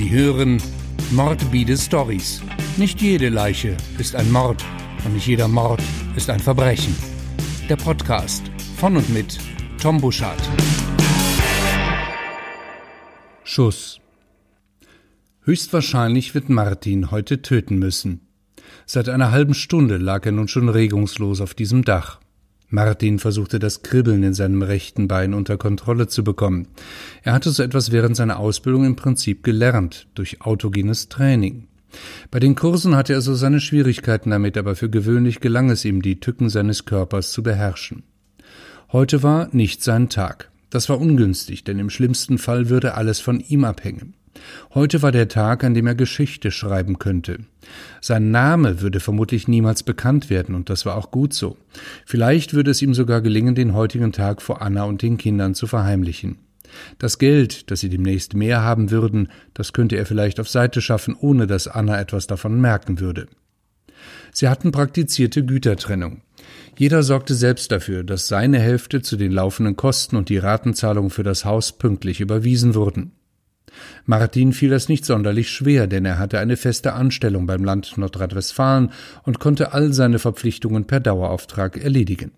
Sie hören Mordbide Stories. Nicht jede Leiche ist ein Mord und nicht jeder Mord ist ein Verbrechen. Der Podcast von und mit Tom Buschardt. Schuss. Höchstwahrscheinlich wird Martin heute töten müssen. Seit einer halben Stunde lag er nun schon regungslos auf diesem Dach. Martin versuchte das Kribbeln in seinem rechten Bein unter Kontrolle zu bekommen. Er hatte so etwas während seiner Ausbildung im Prinzip gelernt, durch autogenes Training. Bei den Kursen hatte er so seine Schwierigkeiten damit, aber für gewöhnlich gelang es ihm, die Tücken seines Körpers zu beherrschen. Heute war nicht sein Tag. Das war ungünstig, denn im schlimmsten Fall würde alles von ihm abhängen. Heute war der Tag, an dem er Geschichte schreiben könnte. Sein Name würde vermutlich niemals bekannt werden, und das war auch gut so. Vielleicht würde es ihm sogar gelingen, den heutigen Tag vor Anna und den Kindern zu verheimlichen. Das Geld, das sie demnächst mehr haben würden, das könnte er vielleicht auf Seite schaffen, ohne dass Anna etwas davon merken würde. Sie hatten praktizierte Gütertrennung. Jeder sorgte selbst dafür, dass seine Hälfte zu den laufenden Kosten und die Ratenzahlung für das Haus pünktlich überwiesen wurden. Martin fiel das nicht sonderlich schwer, denn er hatte eine feste Anstellung beim Land Nordrhein-Westfalen und konnte all seine Verpflichtungen per Dauerauftrag erledigen.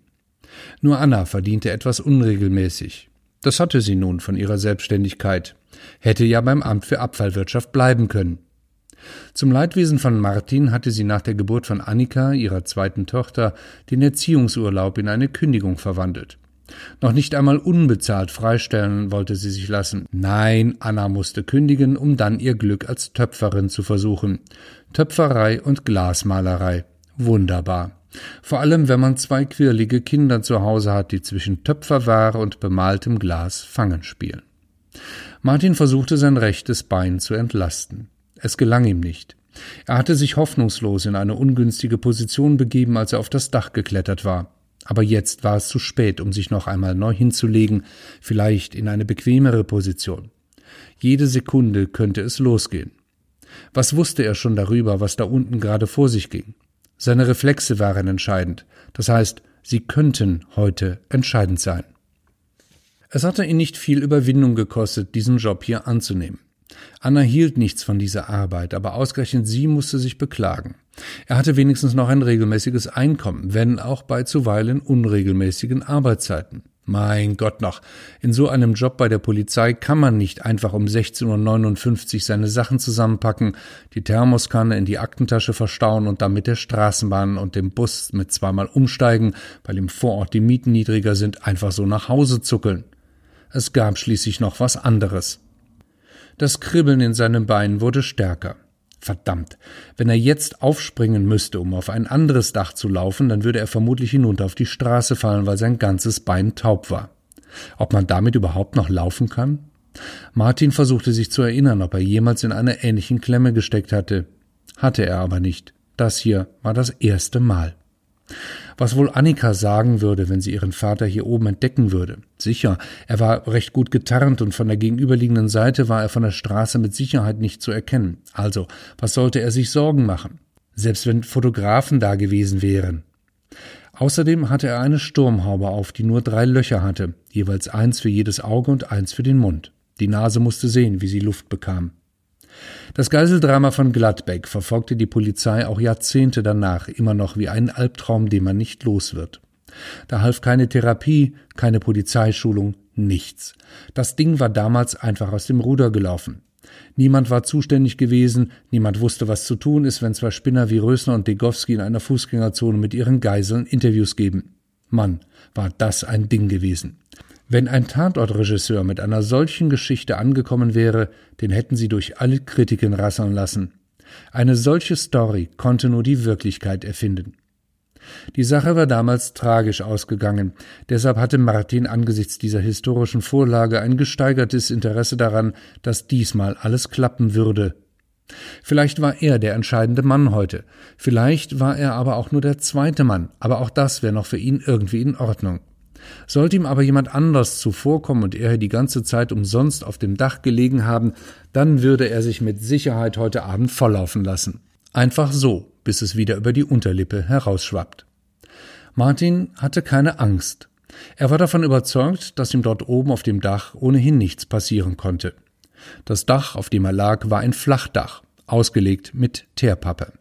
Nur Anna verdiente etwas unregelmäßig. Das hatte sie nun von ihrer Selbstständigkeit, hätte ja beim Amt für Abfallwirtschaft bleiben können. Zum Leidwesen von Martin hatte sie nach der Geburt von Annika, ihrer zweiten Tochter, den Erziehungsurlaub in eine Kündigung verwandelt. Noch nicht einmal unbezahlt freistellen wollte sie sich lassen. Nein, Anna musste kündigen, um dann ihr Glück als Töpferin zu versuchen. Töpferei und Glasmalerei. Wunderbar. Vor allem, wenn man zwei quirlige Kinder zu Hause hat, die zwischen Töpferware und bemaltem Glas Fangen spielen. Martin versuchte sein rechtes Bein zu entlasten. Es gelang ihm nicht. Er hatte sich hoffnungslos in eine ungünstige Position begeben, als er auf das Dach geklettert war. Aber jetzt war es zu spät, um sich noch einmal neu hinzulegen, vielleicht in eine bequemere Position. Jede Sekunde könnte es losgehen. Was wusste er schon darüber, was da unten gerade vor sich ging? Seine Reflexe waren entscheidend, das heißt, sie könnten heute entscheidend sein. Es hatte ihn nicht viel Überwindung gekostet, diesen Job hier anzunehmen. Anna hielt nichts von dieser Arbeit, aber ausgerechnet sie musste sich beklagen. Er hatte wenigstens noch ein regelmäßiges Einkommen, wenn auch bei zuweilen unregelmäßigen Arbeitszeiten. Mein Gott noch, in so einem Job bei der Polizei kann man nicht einfach um 16.59 Uhr seine Sachen zusammenpacken, die Thermoskanne in die Aktentasche verstauen und dann mit der Straßenbahn und dem Bus mit zweimal umsteigen, weil im Vorort die Mieten niedriger sind, einfach so nach Hause zuckeln. Es gab schließlich noch was anderes. Das Kribbeln in seinem Bein wurde stärker. Verdammt, wenn er jetzt aufspringen müsste, um auf ein anderes Dach zu laufen, dann würde er vermutlich hinunter auf die Straße fallen, weil sein ganzes Bein taub war. Ob man damit überhaupt noch laufen kann? Martin versuchte sich zu erinnern, ob er jemals in einer ähnlichen Klemme gesteckt hatte. Hatte er aber nicht. Das hier war das erste Mal. Was wohl Annika sagen würde, wenn sie ihren Vater hier oben entdecken würde? Sicher, er war recht gut getarnt und von der gegenüberliegenden Seite war er von der Straße mit Sicherheit nicht zu erkennen. Also, was sollte er sich Sorgen machen? Selbst wenn Fotografen da gewesen wären. Außerdem hatte er eine Sturmhaube auf, die nur drei Löcher hatte, jeweils eins für jedes Auge und eins für den Mund. Die Nase musste sehen, wie sie Luft bekam. Das Geiseldrama von Gladbeck verfolgte die Polizei auch Jahrzehnte danach immer noch wie einen Albtraum, den man nicht los wird. Da half keine Therapie, keine Polizeischulung, nichts. Das Ding war damals einfach aus dem Ruder gelaufen. Niemand war zuständig gewesen, niemand wusste, was zu tun ist, wenn zwei Spinner wie Rösner und Degowski in einer Fußgängerzone mit ihren Geiseln Interviews geben. Mann, war das ein Ding gewesen. Wenn ein Tatortregisseur mit einer solchen Geschichte angekommen wäre, den hätten sie durch alle Kritiken rasseln lassen. Eine solche Story konnte nur die Wirklichkeit erfinden. Die Sache war damals tragisch ausgegangen, deshalb hatte Martin angesichts dieser historischen Vorlage ein gesteigertes Interesse daran, dass diesmal alles klappen würde. Vielleicht war er der entscheidende Mann heute, vielleicht war er aber auch nur der zweite Mann, aber auch das wäre noch für ihn irgendwie in Ordnung. Sollte ihm aber jemand anders zuvorkommen und er die ganze Zeit umsonst auf dem Dach gelegen haben, dann würde er sich mit Sicherheit heute Abend volllaufen lassen. Einfach so, bis es wieder über die Unterlippe herausschwappt. Martin hatte keine Angst. Er war davon überzeugt, dass ihm dort oben auf dem Dach ohnehin nichts passieren konnte. Das Dach, auf dem er lag, war ein Flachdach, ausgelegt mit Teerpappe.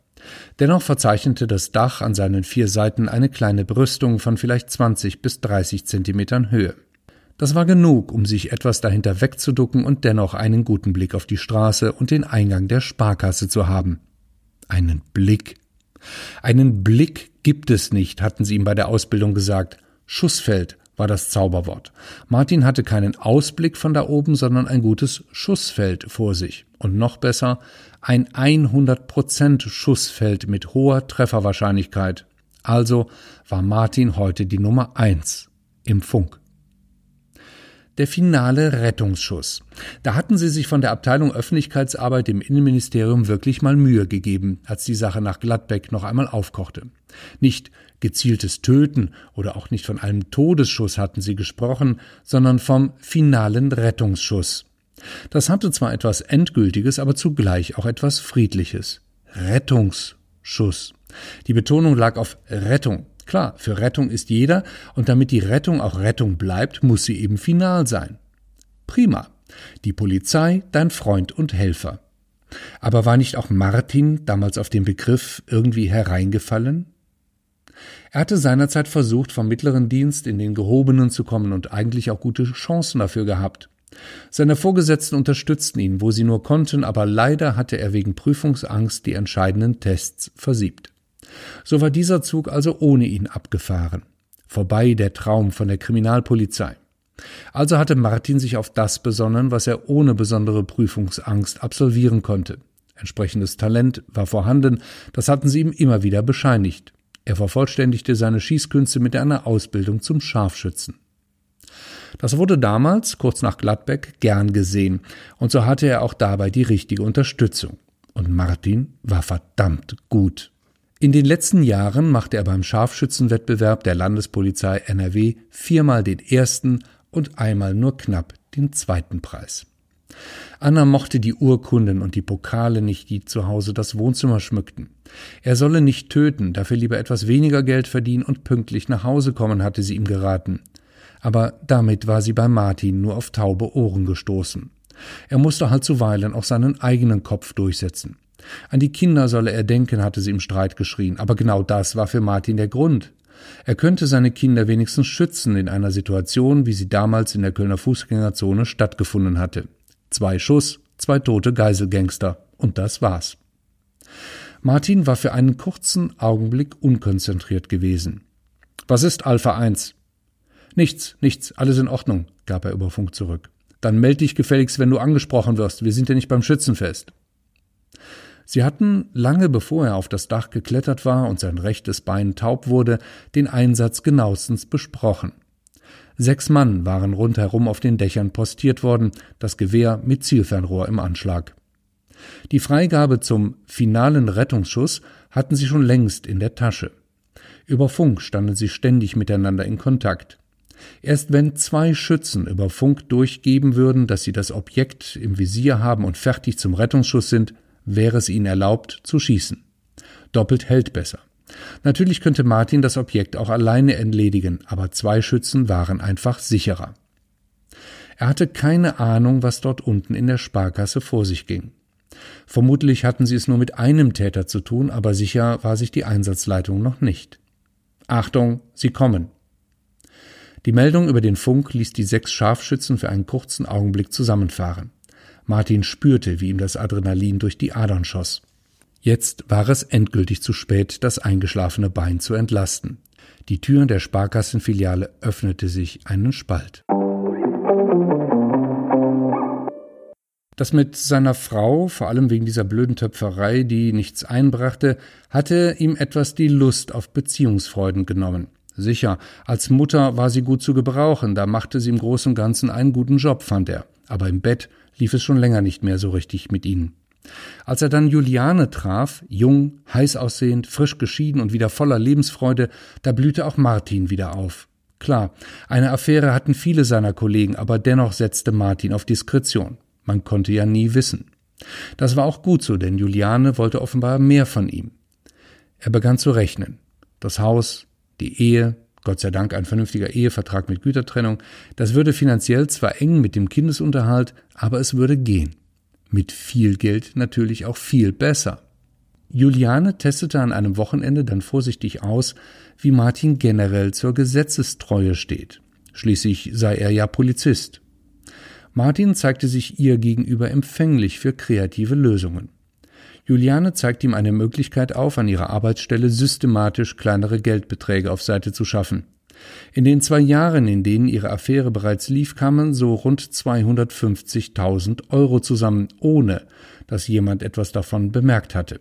Dennoch verzeichnete das Dach an seinen vier Seiten eine kleine Brüstung von vielleicht 20 bis 30 Zentimetern Höhe. Das war genug, um sich etwas dahinter wegzuducken und dennoch einen guten Blick auf die Straße und den Eingang der Sparkasse zu haben. Einen Blick. Einen Blick gibt es nicht, hatten sie ihm bei der Ausbildung gesagt. Schussfeld war das Zauberwort. Martin hatte keinen Ausblick von da oben, sondern ein gutes Schussfeld vor sich. Und noch besser, ein 100% Schussfeld mit hoher Trefferwahrscheinlichkeit. Also war Martin heute die Nummer eins im Funk der finale Rettungsschuss. Da hatten sie sich von der Abteilung Öffentlichkeitsarbeit im Innenministerium wirklich mal Mühe gegeben, als die Sache nach Gladbeck noch einmal aufkochte. Nicht gezieltes Töten oder auch nicht von einem Todesschuss hatten sie gesprochen, sondern vom finalen Rettungsschuss. Das hatte zwar etwas Endgültiges, aber zugleich auch etwas Friedliches. Rettungsschuss. Die Betonung lag auf Rettung. Klar, für Rettung ist jeder, und damit die Rettung auch Rettung bleibt, muss sie eben final sein. Prima. Die Polizei, dein Freund und Helfer. Aber war nicht auch Martin damals auf den Begriff irgendwie hereingefallen? Er hatte seinerzeit versucht, vom mittleren Dienst in den gehobenen zu kommen und eigentlich auch gute Chancen dafür gehabt. Seine Vorgesetzten unterstützten ihn, wo sie nur konnten, aber leider hatte er wegen Prüfungsangst die entscheidenden Tests versiebt. So war dieser Zug also ohne ihn abgefahren. Vorbei der Traum von der Kriminalpolizei. Also hatte Martin sich auf das besonnen, was er ohne besondere Prüfungsangst absolvieren konnte. Entsprechendes Talent war vorhanden, das hatten sie ihm immer wieder bescheinigt. Er vervollständigte seine Schießkünste mit einer Ausbildung zum Scharfschützen. Das wurde damals, kurz nach Gladbeck, gern gesehen, und so hatte er auch dabei die richtige Unterstützung. Und Martin war verdammt gut. In den letzten Jahren machte er beim Scharfschützenwettbewerb der Landespolizei NRW viermal den ersten und einmal nur knapp den zweiten Preis. Anna mochte die Urkunden und die Pokale nicht, die zu Hause das Wohnzimmer schmückten. Er solle nicht töten, dafür lieber etwas weniger Geld verdienen und pünktlich nach Hause kommen, hatte sie ihm geraten. Aber damit war sie bei Martin nur auf taube Ohren gestoßen. Er musste halt zuweilen auch seinen eigenen Kopf durchsetzen. An die Kinder solle er denken, hatte sie im Streit geschrien, aber genau das war für Martin der Grund. Er könnte seine Kinder wenigstens schützen in einer Situation, wie sie damals in der Kölner Fußgängerzone stattgefunden hatte. Zwei Schuss, zwei tote Geiselgangster, und das war's. Martin war für einen kurzen Augenblick unkonzentriert gewesen. Was ist Alpha 1? Nichts, nichts, alles in Ordnung, gab er über Funk zurück. Dann meld dich gefälligst, wenn du angesprochen wirst. Wir sind ja nicht beim Schützenfest. Sie hatten, lange bevor er auf das Dach geklettert war und sein rechtes Bein taub wurde, den Einsatz genauestens besprochen. Sechs Mann waren rundherum auf den Dächern postiert worden, das Gewehr mit Zielfernrohr im Anschlag. Die Freigabe zum finalen Rettungsschuss hatten sie schon längst in der Tasche. Über Funk standen sie ständig miteinander in Kontakt. Erst wenn zwei Schützen über Funk durchgeben würden, dass sie das Objekt im Visier haben und fertig zum Rettungsschuss sind, wäre es ihnen erlaubt zu schießen. Doppelt hält besser. Natürlich könnte Martin das Objekt auch alleine entledigen, aber zwei Schützen waren einfach sicherer. Er hatte keine Ahnung, was dort unten in der Sparkasse vor sich ging. Vermutlich hatten sie es nur mit einem Täter zu tun, aber sicher war sich die Einsatzleitung noch nicht. Achtung, sie kommen. Die Meldung über den Funk ließ die sechs Scharfschützen für einen kurzen Augenblick zusammenfahren. Martin spürte, wie ihm das Adrenalin durch die Adern schoss. Jetzt war es endgültig zu spät, das eingeschlafene Bein zu entlasten. Die Tür der Sparkassenfiliale öffnete sich einen Spalt. Das mit seiner Frau, vor allem wegen dieser blöden Töpferei, die nichts einbrachte, hatte ihm etwas die Lust auf Beziehungsfreuden genommen. Sicher, als Mutter war sie gut zu gebrauchen, da machte sie im Großen und Ganzen einen guten Job, fand er. Aber im Bett lief es schon länger nicht mehr so richtig mit ihnen. Als er dann Juliane traf, jung, heiß aussehend, frisch geschieden und wieder voller Lebensfreude, da blühte auch Martin wieder auf. Klar, eine Affäre hatten viele seiner Kollegen, aber dennoch setzte Martin auf Diskretion. Man konnte ja nie wissen. Das war auch gut so, denn Juliane wollte offenbar mehr von ihm. Er begann zu rechnen. Das Haus, die Ehe, Gott sei Dank ein vernünftiger Ehevertrag mit Gütertrennung. Das würde finanziell zwar eng mit dem Kindesunterhalt, aber es würde gehen. Mit viel Geld natürlich auch viel besser. Juliane testete an einem Wochenende dann vorsichtig aus, wie Martin generell zur Gesetzestreue steht. Schließlich sei er ja Polizist. Martin zeigte sich ihr gegenüber empfänglich für kreative Lösungen. Juliane zeigt ihm eine Möglichkeit auf, an ihrer Arbeitsstelle systematisch kleinere Geldbeträge auf Seite zu schaffen. In den zwei Jahren, in denen ihre Affäre bereits lief, kamen so rund 250.000 Euro zusammen, ohne dass jemand etwas davon bemerkt hatte.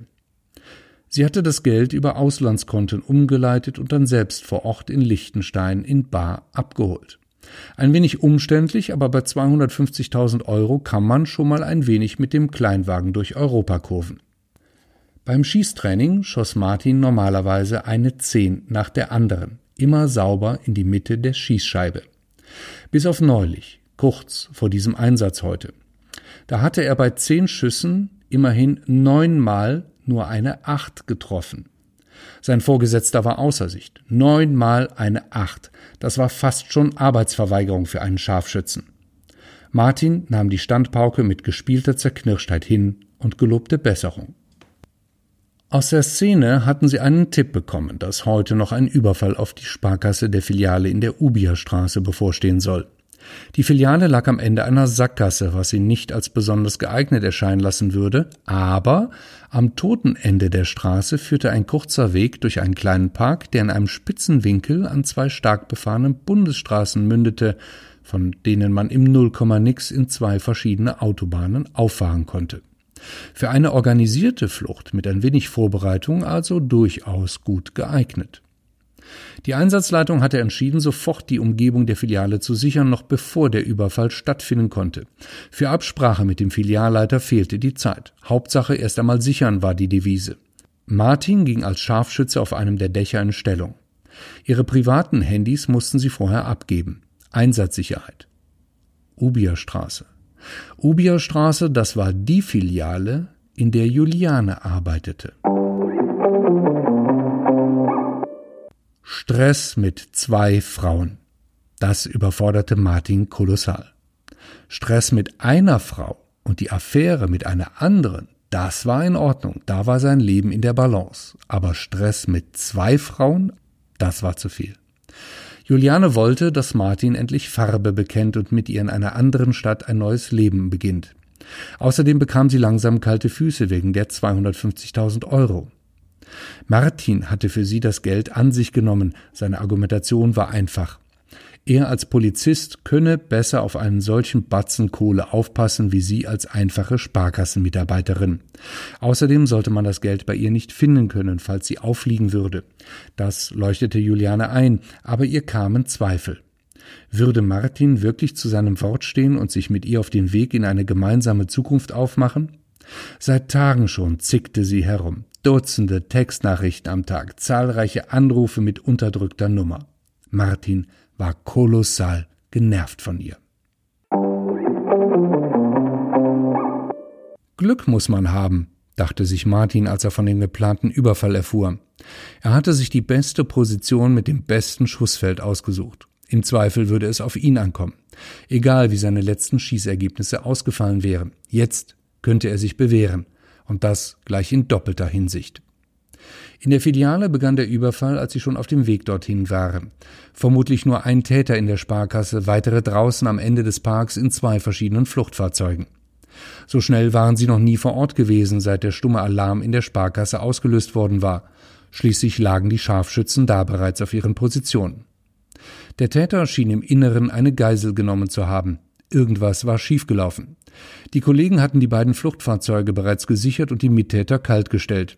Sie hatte das Geld über Auslandskonten umgeleitet und dann selbst vor Ort in Liechtenstein in Bar abgeholt. Ein wenig umständlich, aber bei 250.000 Euro kann man schon mal ein wenig mit dem Kleinwagen durch Europa kurven. Beim Schießtraining schoss Martin normalerweise eine Zehn nach der anderen, immer sauber in die Mitte der Schießscheibe. Bis auf neulich, kurz vor diesem Einsatz heute. Da hatte er bei zehn Schüssen immerhin neunmal nur eine Acht getroffen. Sein Vorgesetzter war außer Sicht. Neunmal eine Acht. Das war fast schon Arbeitsverweigerung für einen Scharfschützen. Martin nahm die Standpauke mit gespielter Zerknirschtheit hin und gelobte Besserung. Aus der Szene hatten sie einen Tipp bekommen, dass heute noch ein Überfall auf die Sparkasse der Filiale in der Ubierstraße bevorstehen soll. Die Filiale lag am Ende einer Sackgasse, was sie nicht als besonders geeignet erscheinen lassen würde, aber am toten Ende der Straße führte ein kurzer Weg durch einen kleinen Park, der in einem spitzen Winkel an zwei stark befahrenen Bundesstraßen mündete, von denen man im Nullkomma-Nix in zwei verschiedene Autobahnen auffahren konnte. Für eine organisierte Flucht mit ein wenig Vorbereitung also durchaus gut geeignet. Die Einsatzleitung hatte entschieden, sofort die Umgebung der Filiale zu sichern, noch bevor der Überfall stattfinden konnte. Für Absprache mit dem Filialleiter fehlte die Zeit. Hauptsache erst einmal sichern war die Devise. Martin ging als Scharfschütze auf einem der Dächer in Stellung. Ihre privaten Handys mussten sie vorher abgeben. Einsatzsicherheit. Ubierstraße. Ubierstraße, das war die Filiale, in der Juliane arbeitete. Stress mit zwei Frauen. Das überforderte Martin kolossal. Stress mit einer Frau und die Affäre mit einer anderen, das war in Ordnung, da war sein Leben in der Balance. Aber Stress mit zwei Frauen, das war zu viel. Juliane wollte, dass Martin endlich Farbe bekennt und mit ihr in einer anderen Stadt ein neues Leben beginnt. Außerdem bekam sie langsam kalte Füße wegen der 250.000 Euro. Martin hatte für sie das Geld an sich genommen, seine Argumentation war einfach. Er als Polizist könne besser auf einen solchen Batzen Kohle aufpassen wie sie als einfache Sparkassenmitarbeiterin. Außerdem sollte man das Geld bei ihr nicht finden können, falls sie auffliegen würde. Das leuchtete Juliane ein, aber ihr kamen Zweifel. Würde Martin wirklich zu seinem Wort stehen und sich mit ihr auf den Weg in eine gemeinsame Zukunft aufmachen? Seit Tagen schon zickte sie herum. Dutzende Textnachrichten am Tag, zahlreiche Anrufe mit unterdrückter Nummer. Martin war kolossal genervt von ihr. Glück muss man haben, dachte sich Martin, als er von dem geplanten Überfall erfuhr. Er hatte sich die beste Position mit dem besten Schussfeld ausgesucht. Im Zweifel würde es auf ihn ankommen. Egal wie seine letzten Schießergebnisse ausgefallen wären. Jetzt könnte er sich bewähren und das gleich in doppelter Hinsicht. In der Filiale begann der Überfall, als sie schon auf dem Weg dorthin waren. Vermutlich nur ein Täter in der Sparkasse, weitere draußen am Ende des Parks in zwei verschiedenen Fluchtfahrzeugen. So schnell waren sie noch nie vor Ort gewesen, seit der stumme Alarm in der Sparkasse ausgelöst worden war. Schließlich lagen die Scharfschützen da bereits auf ihren Positionen. Der Täter schien im Inneren eine Geisel genommen zu haben. Irgendwas war schiefgelaufen. Die Kollegen hatten die beiden Fluchtfahrzeuge bereits gesichert und die Mittäter kaltgestellt.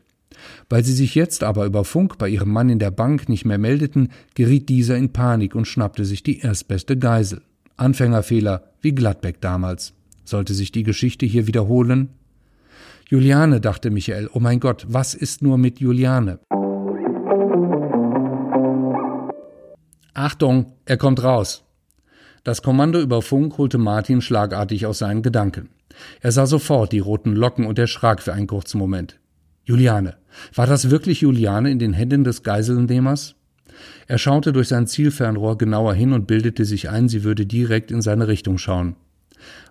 Weil sie sich jetzt aber über Funk bei ihrem Mann in der Bank nicht mehr meldeten, geriet dieser in Panik und schnappte sich die erstbeste Geisel. Anfängerfehler, wie Gladbeck damals. Sollte sich die Geschichte hier wiederholen? Juliane, dachte Michael, oh mein Gott, was ist nur mit Juliane? Achtung, er kommt raus. Das Kommando über Funk holte Martin schlagartig aus seinen Gedanken. Er sah sofort die roten Locken und erschrak für einen kurzen Moment. Juliane. War das wirklich Juliane in den Händen des Geiselnehmers? Er schaute durch sein Zielfernrohr genauer hin und bildete sich ein, sie würde direkt in seine Richtung schauen.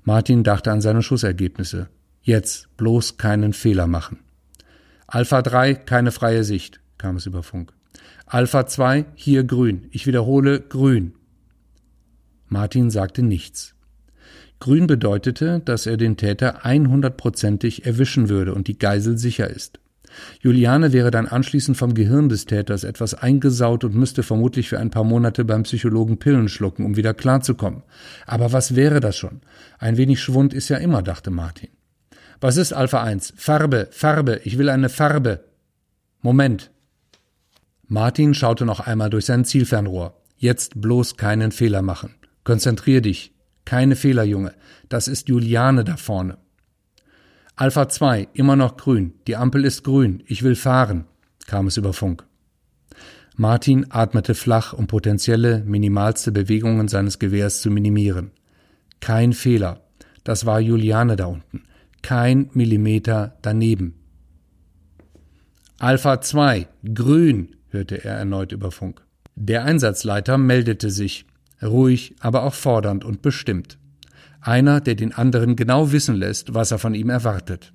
Martin dachte an seine Schussergebnisse. Jetzt bloß keinen Fehler machen. Alpha 3, keine freie Sicht, kam es über Funk. Alpha 2, hier grün. Ich wiederhole, grün. Martin sagte nichts. Grün bedeutete, dass er den Täter 100%ig erwischen würde und die Geisel sicher ist. Juliane wäre dann anschließend vom Gehirn des Täters etwas eingesaut und müsste vermutlich für ein paar Monate beim Psychologen Pillen schlucken, um wieder klarzukommen. Aber was wäre das schon? Ein wenig Schwund ist ja immer, dachte Martin. Was ist Alpha 1? Farbe, Farbe, ich will eine Farbe. Moment. Martin schaute noch einmal durch sein Zielfernrohr. Jetzt bloß keinen Fehler machen. Konzentrier dich. Keine Fehler, Junge. Das ist Juliane da vorne. Alpha 2, immer noch grün. Die Ampel ist grün. Ich will fahren, kam es über Funk. Martin atmete flach, um potenzielle minimalste Bewegungen seines Gewehrs zu minimieren. Kein Fehler. Das war Juliane da unten. Kein Millimeter daneben. Alpha 2, grün, hörte er erneut über Funk. Der Einsatzleiter meldete sich, ruhig, aber auch fordernd und bestimmt. Einer, der den anderen genau wissen lässt, was er von ihm erwartet.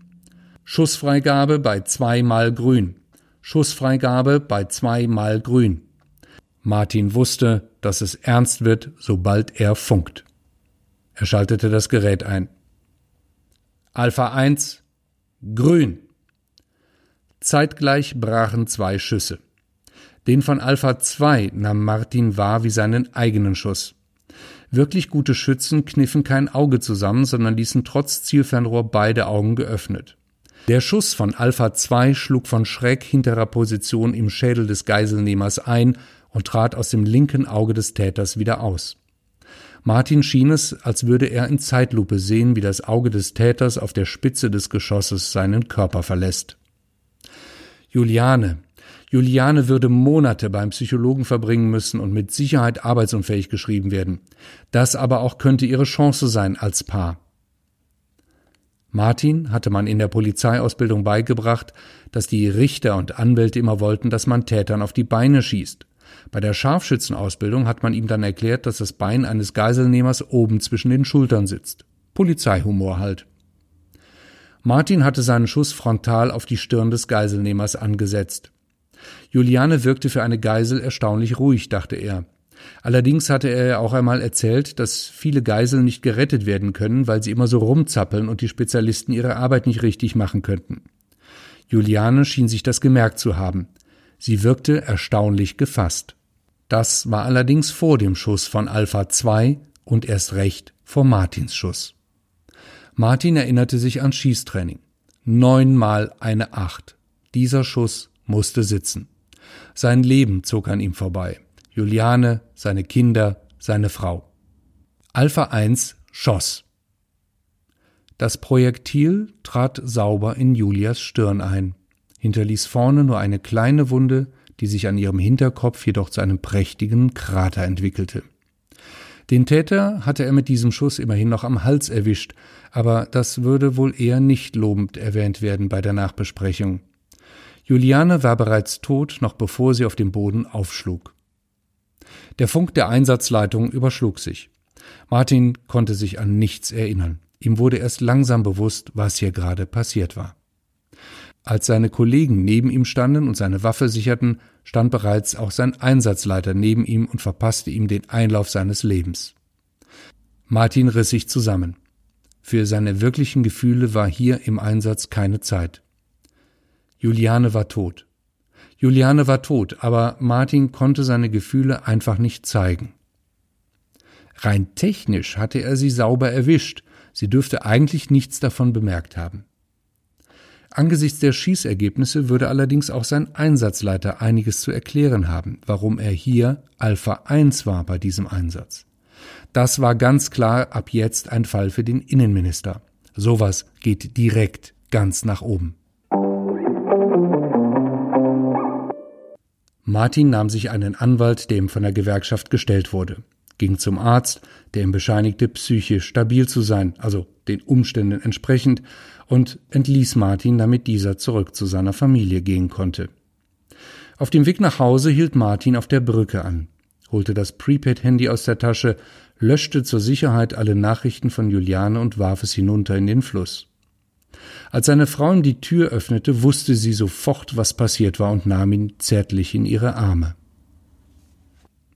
Schussfreigabe bei zweimal grün. Schussfreigabe bei zweimal grün. Martin wusste, dass es ernst wird, sobald er funkt. Er schaltete das Gerät ein. Alpha 1 grün. Zeitgleich brachen zwei Schüsse. Den von Alpha 2 nahm Martin wahr wie seinen eigenen Schuss. Wirklich gute Schützen kniffen kein Auge zusammen, sondern ließen trotz Zielfernrohr beide Augen geöffnet. Der Schuss von Alpha 2 schlug von schräg hinterer Position im Schädel des Geiselnehmers ein und trat aus dem linken Auge des Täters wieder aus. Martin schien es, als würde er in Zeitlupe sehen, wie das Auge des Täters auf der Spitze des Geschosses seinen Körper verlässt. Juliane, Juliane würde Monate beim Psychologen verbringen müssen und mit Sicherheit arbeitsunfähig geschrieben werden. Das aber auch könnte ihre Chance sein als Paar. Martin hatte man in der Polizeiausbildung beigebracht, dass die Richter und Anwälte immer wollten, dass man Tätern auf die Beine schießt. Bei der Scharfschützenausbildung hat man ihm dann erklärt, dass das Bein eines Geiselnehmers oben zwischen den Schultern sitzt. Polizeihumor halt. Martin hatte seinen Schuss frontal auf die Stirn des Geiselnehmers angesetzt. Juliane wirkte für eine Geisel erstaunlich ruhig, dachte er. Allerdings hatte er auch einmal erzählt, dass viele Geiseln nicht gerettet werden können, weil sie immer so rumzappeln und die Spezialisten ihre Arbeit nicht richtig machen könnten. Juliane schien sich das gemerkt zu haben. Sie wirkte erstaunlich gefasst. Das war allerdings vor dem Schuss von Alpha 2 und erst recht vor Martins Schuss. Martin erinnerte sich an Schießtraining. Neunmal eine Acht. Dieser Schuss musste sitzen. Sein Leben zog an ihm vorbei. Juliane, seine Kinder, seine Frau. Alpha 1 schoss. Das Projektil trat sauber in Julias Stirn ein, hinterließ vorne nur eine kleine Wunde, die sich an ihrem Hinterkopf jedoch zu einem prächtigen Krater entwickelte. Den Täter hatte er mit diesem Schuss immerhin noch am Hals erwischt, aber das würde wohl eher nicht lobend erwähnt werden bei der Nachbesprechung. Juliane war bereits tot, noch bevor sie auf dem Boden aufschlug. Der Funk der Einsatzleitung überschlug sich. Martin konnte sich an nichts erinnern. Ihm wurde erst langsam bewusst, was hier gerade passiert war. Als seine Kollegen neben ihm standen und seine Waffe sicherten, stand bereits auch sein Einsatzleiter neben ihm und verpasste ihm den Einlauf seines Lebens. Martin riss sich zusammen. Für seine wirklichen Gefühle war hier im Einsatz keine Zeit. Juliane war tot. Juliane war tot, aber Martin konnte seine Gefühle einfach nicht zeigen. Rein technisch hatte er sie sauber erwischt, sie dürfte eigentlich nichts davon bemerkt haben. Angesichts der Schießergebnisse würde allerdings auch sein Einsatzleiter einiges zu erklären haben, warum er hier Alpha 1 war bei diesem Einsatz. Das war ganz klar ab jetzt ein Fall für den Innenminister. Sowas geht direkt ganz nach oben. Martin nahm sich einen Anwalt, der ihm von der Gewerkschaft gestellt wurde, ging zum Arzt, der ihm bescheinigte, psychisch stabil zu sein, also den Umständen entsprechend, und entließ Martin, damit dieser zurück zu seiner Familie gehen konnte. Auf dem Weg nach Hause hielt Martin auf der Brücke an, holte das Prepaid-Handy aus der Tasche, löschte zur Sicherheit alle Nachrichten von Juliane und warf es hinunter in den Fluss. Als seine Frau ihm die Tür öffnete, wusste sie sofort, was passiert war und nahm ihn zärtlich in ihre Arme.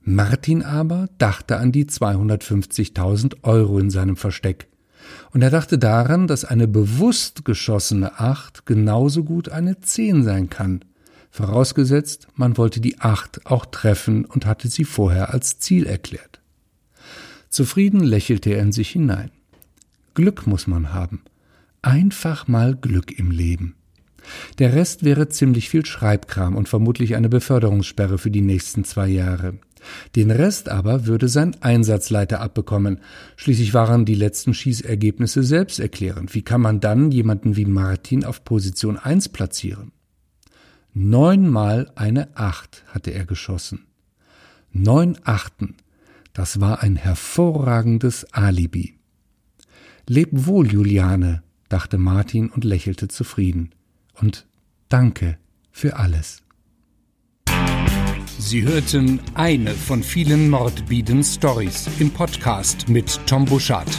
Martin aber dachte an die 250.000 Euro in seinem Versteck. Und er dachte daran, dass eine bewusst geschossene Acht genauso gut eine Zehn sein kann. Vorausgesetzt, man wollte die Acht auch treffen und hatte sie vorher als Ziel erklärt. Zufrieden lächelte er in sich hinein. Glück muss man haben. Einfach mal Glück im Leben. Der Rest wäre ziemlich viel Schreibkram und vermutlich eine Beförderungssperre für die nächsten zwei Jahre. Den Rest aber würde sein Einsatzleiter abbekommen. Schließlich waren die letzten Schießergebnisse selbsterklärend. Wie kann man dann jemanden wie Martin auf Position 1 platzieren? Neunmal eine Acht hatte er geschossen. Neun Achten. Das war ein hervorragendes Alibi. Leb wohl, Juliane, dachte Martin und lächelte zufrieden. Und danke für alles. Sie hörten eine von vielen Mordbieden Stories im Podcast mit Tom Buschardt.